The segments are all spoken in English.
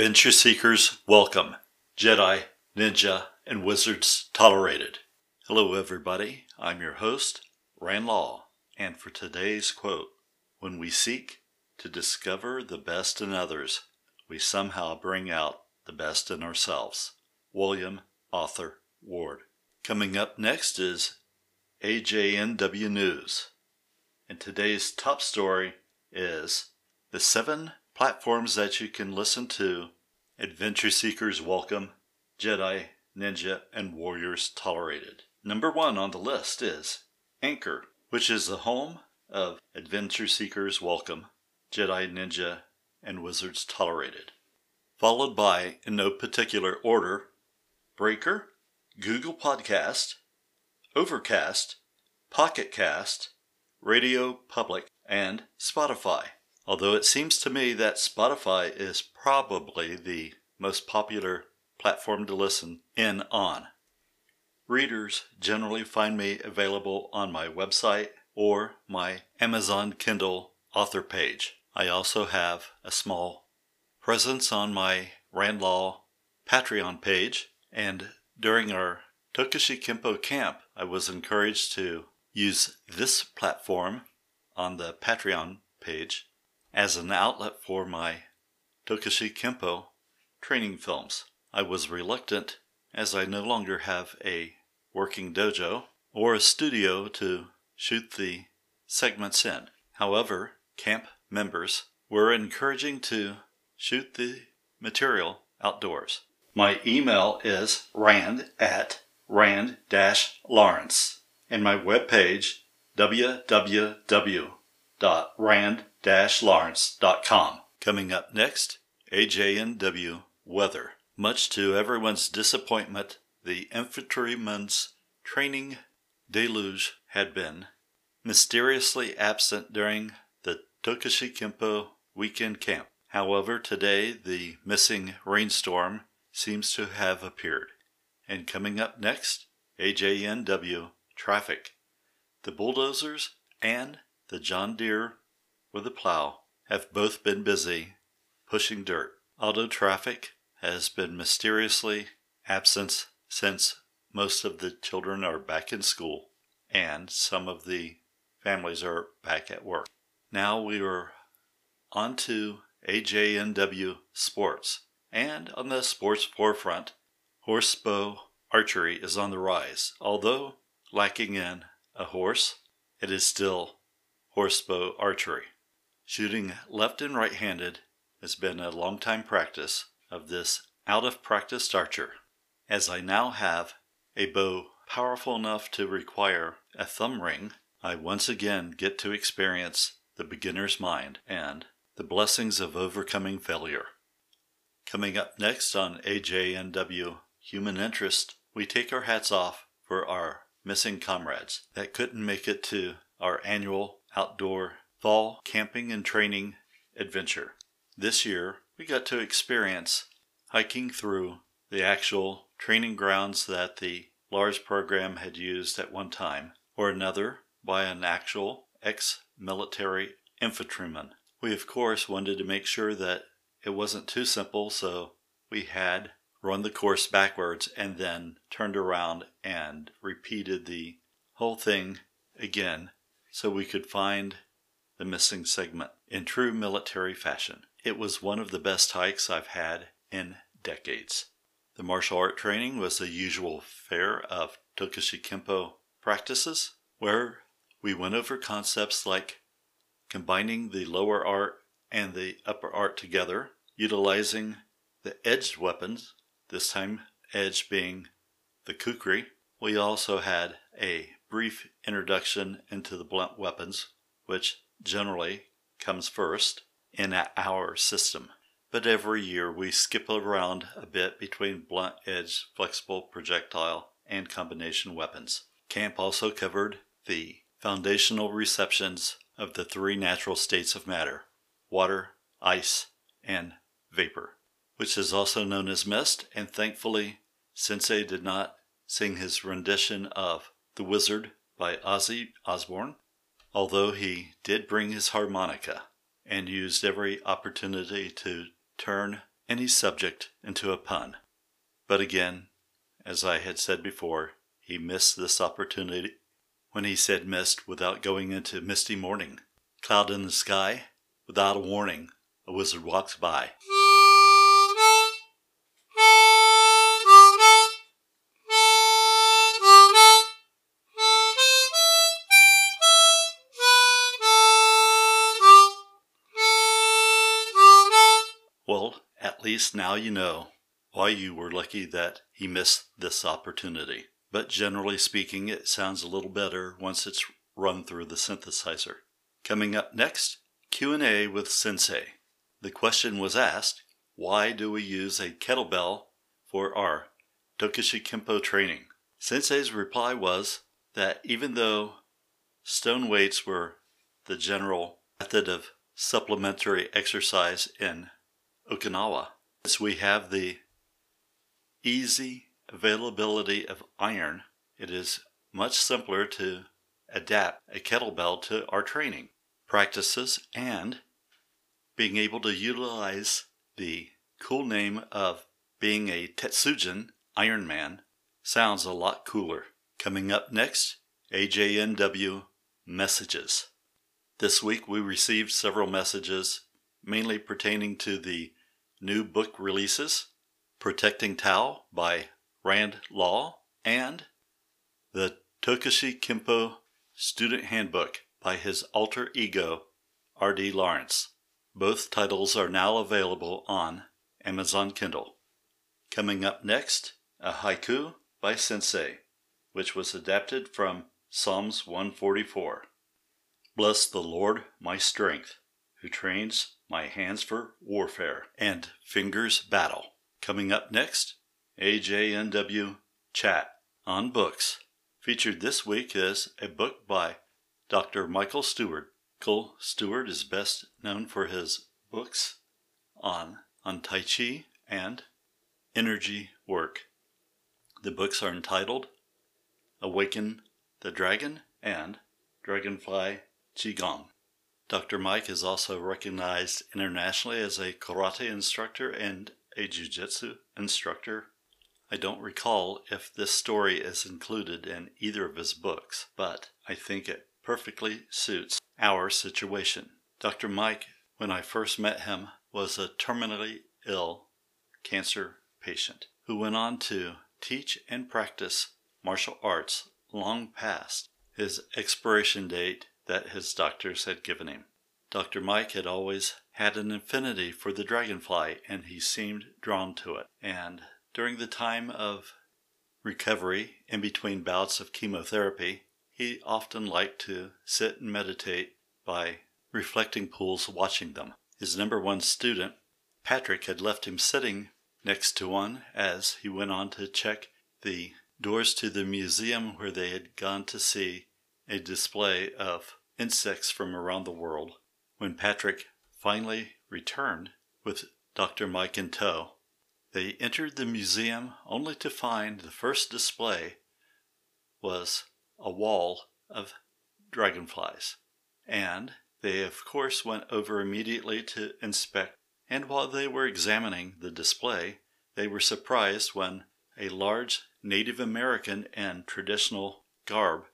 Adventure Seekers, welcome. Jedi, Ninja, and Wizards tolerated. Hello, everybody. I'm your host, Rand Law, and for today's quote When we seek to discover the best in others, we somehow bring out the best in ourselves. William Arthur Ward. Coming up next is AJNW News. And today's top story is the seven platforms that you can listen to Adventure Seekers Welcome, Jedi, Ninja, and Warriors Tolerated. Number one on the list is Anchor, which is the home of Adventure Seekers Welcome, Jedi, Ninja, and Wizards Tolerated. Followed by, in no particular order, Breaker, Google Podcast, Overcast, Pocket Cast, Radio Public, and Spotify although it seems to me that Spotify is probably the most popular platform to listen in on. Readers generally find me available on my website or my Amazon Kindle author page. I also have a small presence on my Rand Law Patreon page, and during our Tokushi Kempo camp, I was encouraged to use this platform on the Patreon page as an outlet for my Tokushi Kempo training films. I was reluctant as I no longer have a working dojo or a studio to shoot the segments in. However, camp members were encouraging to shoot the material outdoors. My email is rand at rand-lawrence and my webpage www.rand lawrence.com. Coming up next, AJNW Weather. Much to everyone's disappointment, the infantryman's training deluge had been mysteriously absent during the Tokushi Kempo weekend camp. However, today the missing rainstorm seems to have appeared. And coming up next, AJNW Traffic. The bulldozers and the John Deere with a plow have both been busy pushing dirt. Auto traffic has been mysteriously absent since most of the children are back in school and some of the families are back at work. Now we are on to AJNW Sports. And on the sports forefront, horse bow archery is on the rise. Although lacking in a horse, it is still horse bow archery. Shooting left and right handed has been a long time practice of this out of practice archer, as I now have a bow powerful enough to require a thumb ring. I once again get to experience the beginner's mind and the blessings of overcoming failure. Coming up next on AJNW Human Interest, we take our hats off for our missing comrades that couldn't make it to our annual outdoor fall camping and training adventure. This year, we got to experience hiking through the actual training grounds that the LARS program had used at one time, or another by an actual ex military infantryman. We, of course, wanted to make sure that it wasn't too simple, so we had run the course backwards and then turned around and repeated the whole thing again so we could find the missing segment in true military fashion. It was one of the best hikes I've had in decades. The martial art training was the usual fare of Tokushi Kempo practices, where we went over concepts like combining the lower art and the upper art together, utilizing the edged weapons, this time edge being the kukri. We also had a brief introduction into the blunt weapons, which generally comes first in our system. But every year we skip around a bit between blunt edge, flexible projectile, and combination weapons. Camp also covered the foundational receptions of the three natural states of matter water, ice, and vapor, which is also known as mist. And thankfully, Sensei did not sing his rendition of The Wizard by Ozzy Osbourne although he did bring his harmonica and used every opportunity to turn any subject into a pun. But again, as I had said before, he missed this opportunity when he said mist without going into misty morning. Cloud in the sky, without a warning, a wizard walks by. Well, at least now you know why you were lucky that he missed this opportunity. But generally speaking, it sounds a little better once it's run through the synthesizer. Coming up next, Q&A with Sensei. The question was asked, why do we use a kettlebell for our Tokushi Kempo training? Sensei's reply was that even though stone weights were the general method of supplementary exercise in Okinawa, as we have the easy availability of iron, it is much simpler to adapt a kettlebell to our training practices and being able to utilize the cool name of being a Tetsujin Iron Man sounds a lot cooler. Coming up next, AJNW messages. This week we received several messages mainly pertaining to the new book releases Protecting Tao by Rand Law and the Tokushi Kempo Student Handbook by his alter ego R.D. Lawrence. Both titles are now available on Amazon Kindle. Coming up next, a haiku by Sensei, which was adapted from Psalms 144. Bless the Lord, my strength, who trains my hands for warfare and fingers battle. Coming up next, AJNW Chat on Books. Featured this week is a book by Dr. Michael Stewart. Michael Stewart is best known for his books on, on Tai Chi and energy work. The books are entitled Awaken the Dragon and Dragonfly Qigong. Dr. Mike is also recognized internationally as a karate instructor and a jiu-jitsu instructor. I don't recall if this story is included in either of his books, but I think it perfectly suits our situation. Dr. Mike, when I first met him, was a terminally ill cancer patient who went on to teach and practice martial arts long past his expiration date that his doctors had given him. Dr. Mike had always had an affinity for the dragonfly and he seemed drawn to it. And during the time of recovery, in between bouts of chemotherapy, he often liked to sit and meditate by reflecting pools watching them. His number one student, Patrick, had left him sitting next to one as he went on to check the doors to the museum where they had gone to see a display of insects from around the world. When Patrick finally returned with Dr. Mike in tow, they entered the museum only to find the first display was a wall of dragonflies. And they, of course, went over immediately to inspect. And while they were examining the display, they were surprised when a large Native American in traditional garb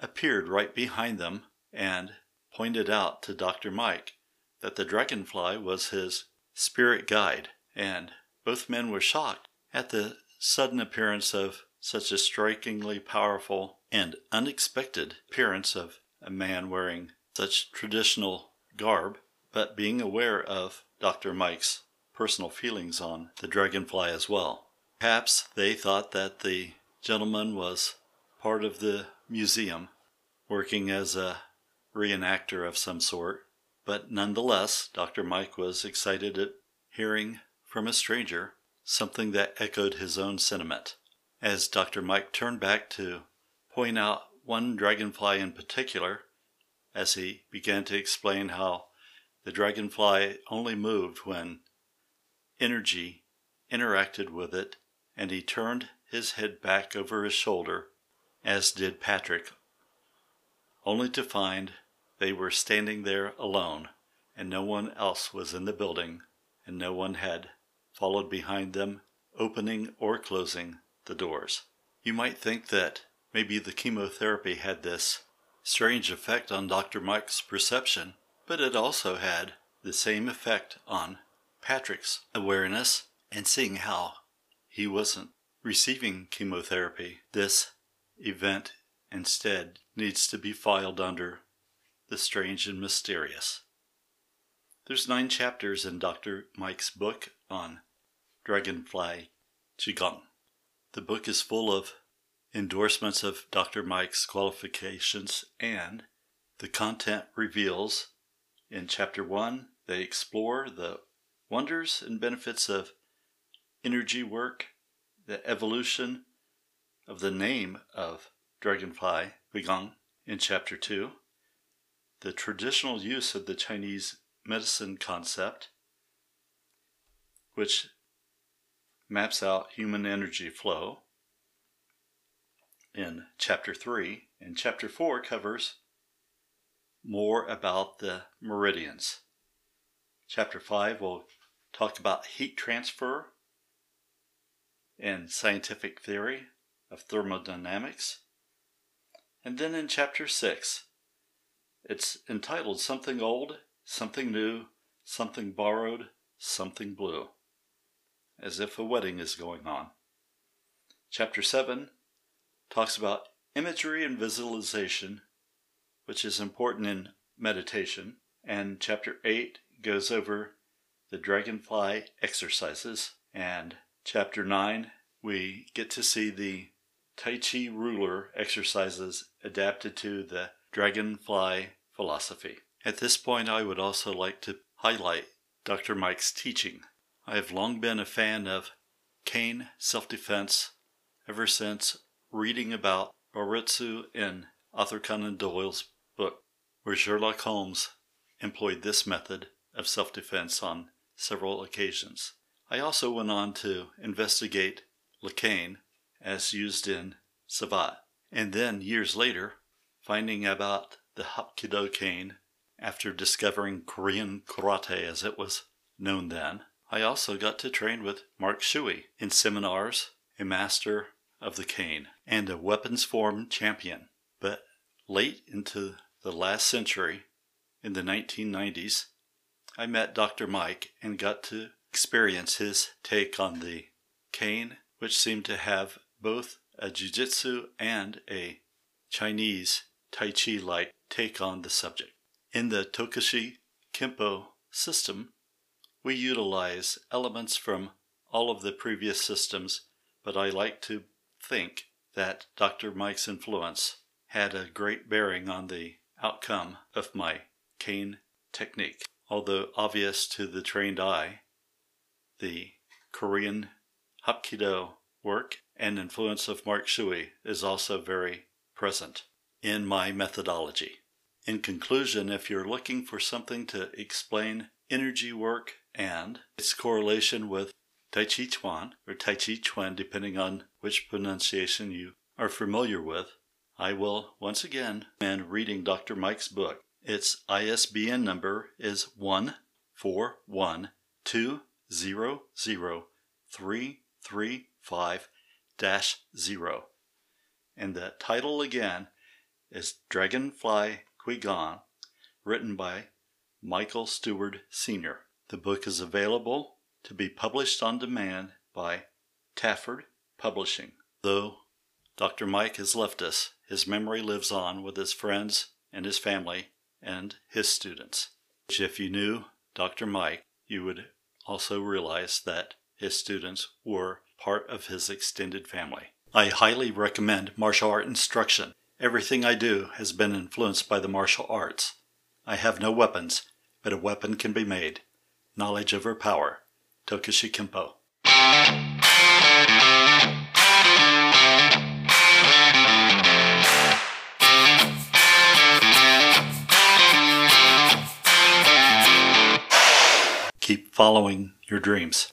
appeared right behind them and pointed out to Dr. Mike that the dragonfly was his spirit guide, and both men were shocked at the sudden appearance of such a strikingly powerful and unexpected appearance of a man wearing such traditional garb, but being aware of Dr. Mike's personal feelings on the dragonfly as well. Perhaps they thought that the gentleman was part of the museum, working as a reenactor of some sort, but nonetheless, Dr. Mike was excited at hearing from a stranger something that echoed his own sentiment. As Dr. Mike turned back to point out one dragonfly in particular, as he began to explain how the dragonfly only moved when energy interacted with it and he turned his head back over his shoulder, as did Patrick, only to find they were standing there alone, and no one else was in the building, and no one had followed behind them, opening or closing the doors. You might think that maybe the chemotherapy had this strange effect on Dr. Mike's perception, but it also had the same effect on Patrick's awareness and seeing how he wasn't receiving chemotherapy. This event instead needs to be filed under the strange and mysterious. There's nine chapters in Dr. Mike's book on Dragonfly Qigong. The book is full of endorsements of Dr. Mike's qualifications, and the content reveals in chapter 1 they explore the wonders and benefits of energy work, the evolution of the name of Dragonfly Qigong in chapter 2, the traditional use of the Chinese medicine concept, which maps out human energy flow in chapter 3, and chapter 4 covers more about the meridians. Chapter 5 will talk about heat transfer and scientific theory of thermodynamics. And then in chapter 6, it's entitled Something Old, Something New, Something Borrowed, Something Blue, as if a wedding is going on. Chapter 7 talks about imagery and visualization, which is important in meditation. And chapter 8 goes over the dragonfly exercises. And chapter 9, we get to see the Tai Chi ruler exercises adapted to the dragonfly philosophy. At this point, I would also like to highlight Dr. Mike's teaching. I have long been a fan of cane self defense ever since reading about Baritsu in Arthur Conan Doyle's book, where Sherlock Holmes employed this method of self defense on several occasions. I also went on to investigate Le Cane as used in Savate, and then years later, finding about the Hapkido cane after discovering Korean karate as it was known then. I also got to train with Mark Shuey in seminars, a master of the cane and a weapons form champion. But late into the last century, in the 1990s, I met Dr. Mike and got to experience his take on the cane, which seemed to have both a jiu-jitsu and a Chinese Tai Chi like take on the subject. In the Tokushi Kempo system, we utilize elements from all of the previous systems, but I like to think that Dr. Mike's influence had a great bearing on the outcome of my cane technique. Although obvious to the trained eye, the Korean Hapkido work and influence of Mark Shuey is also very present in my methodology. In conclusion, if you're looking for something to explain energy work and its correlation with Tai Chi Chuan, or Tai Chi Chuan, depending on which pronunciation you are familiar with, I will once again recommend reading Dr. Mike's book. Its ISBN number is 141200335-0. And the title again is Dragonfly Qigong, written by Michael Stewart Sr. The book is available to be published on demand by Trafford Publishing. Though Dr. Mike has left us, his memory lives on with his friends and his family and his students. If you knew Dr. Mike, you would also realize that his students were part of his extended family. I highly recommend martial art instruction. Everything I do has been influenced by the martial arts. I have no weapons, but a weapon can be made. Knowledge over power. Tokushi Kempo. Keep following your dreams.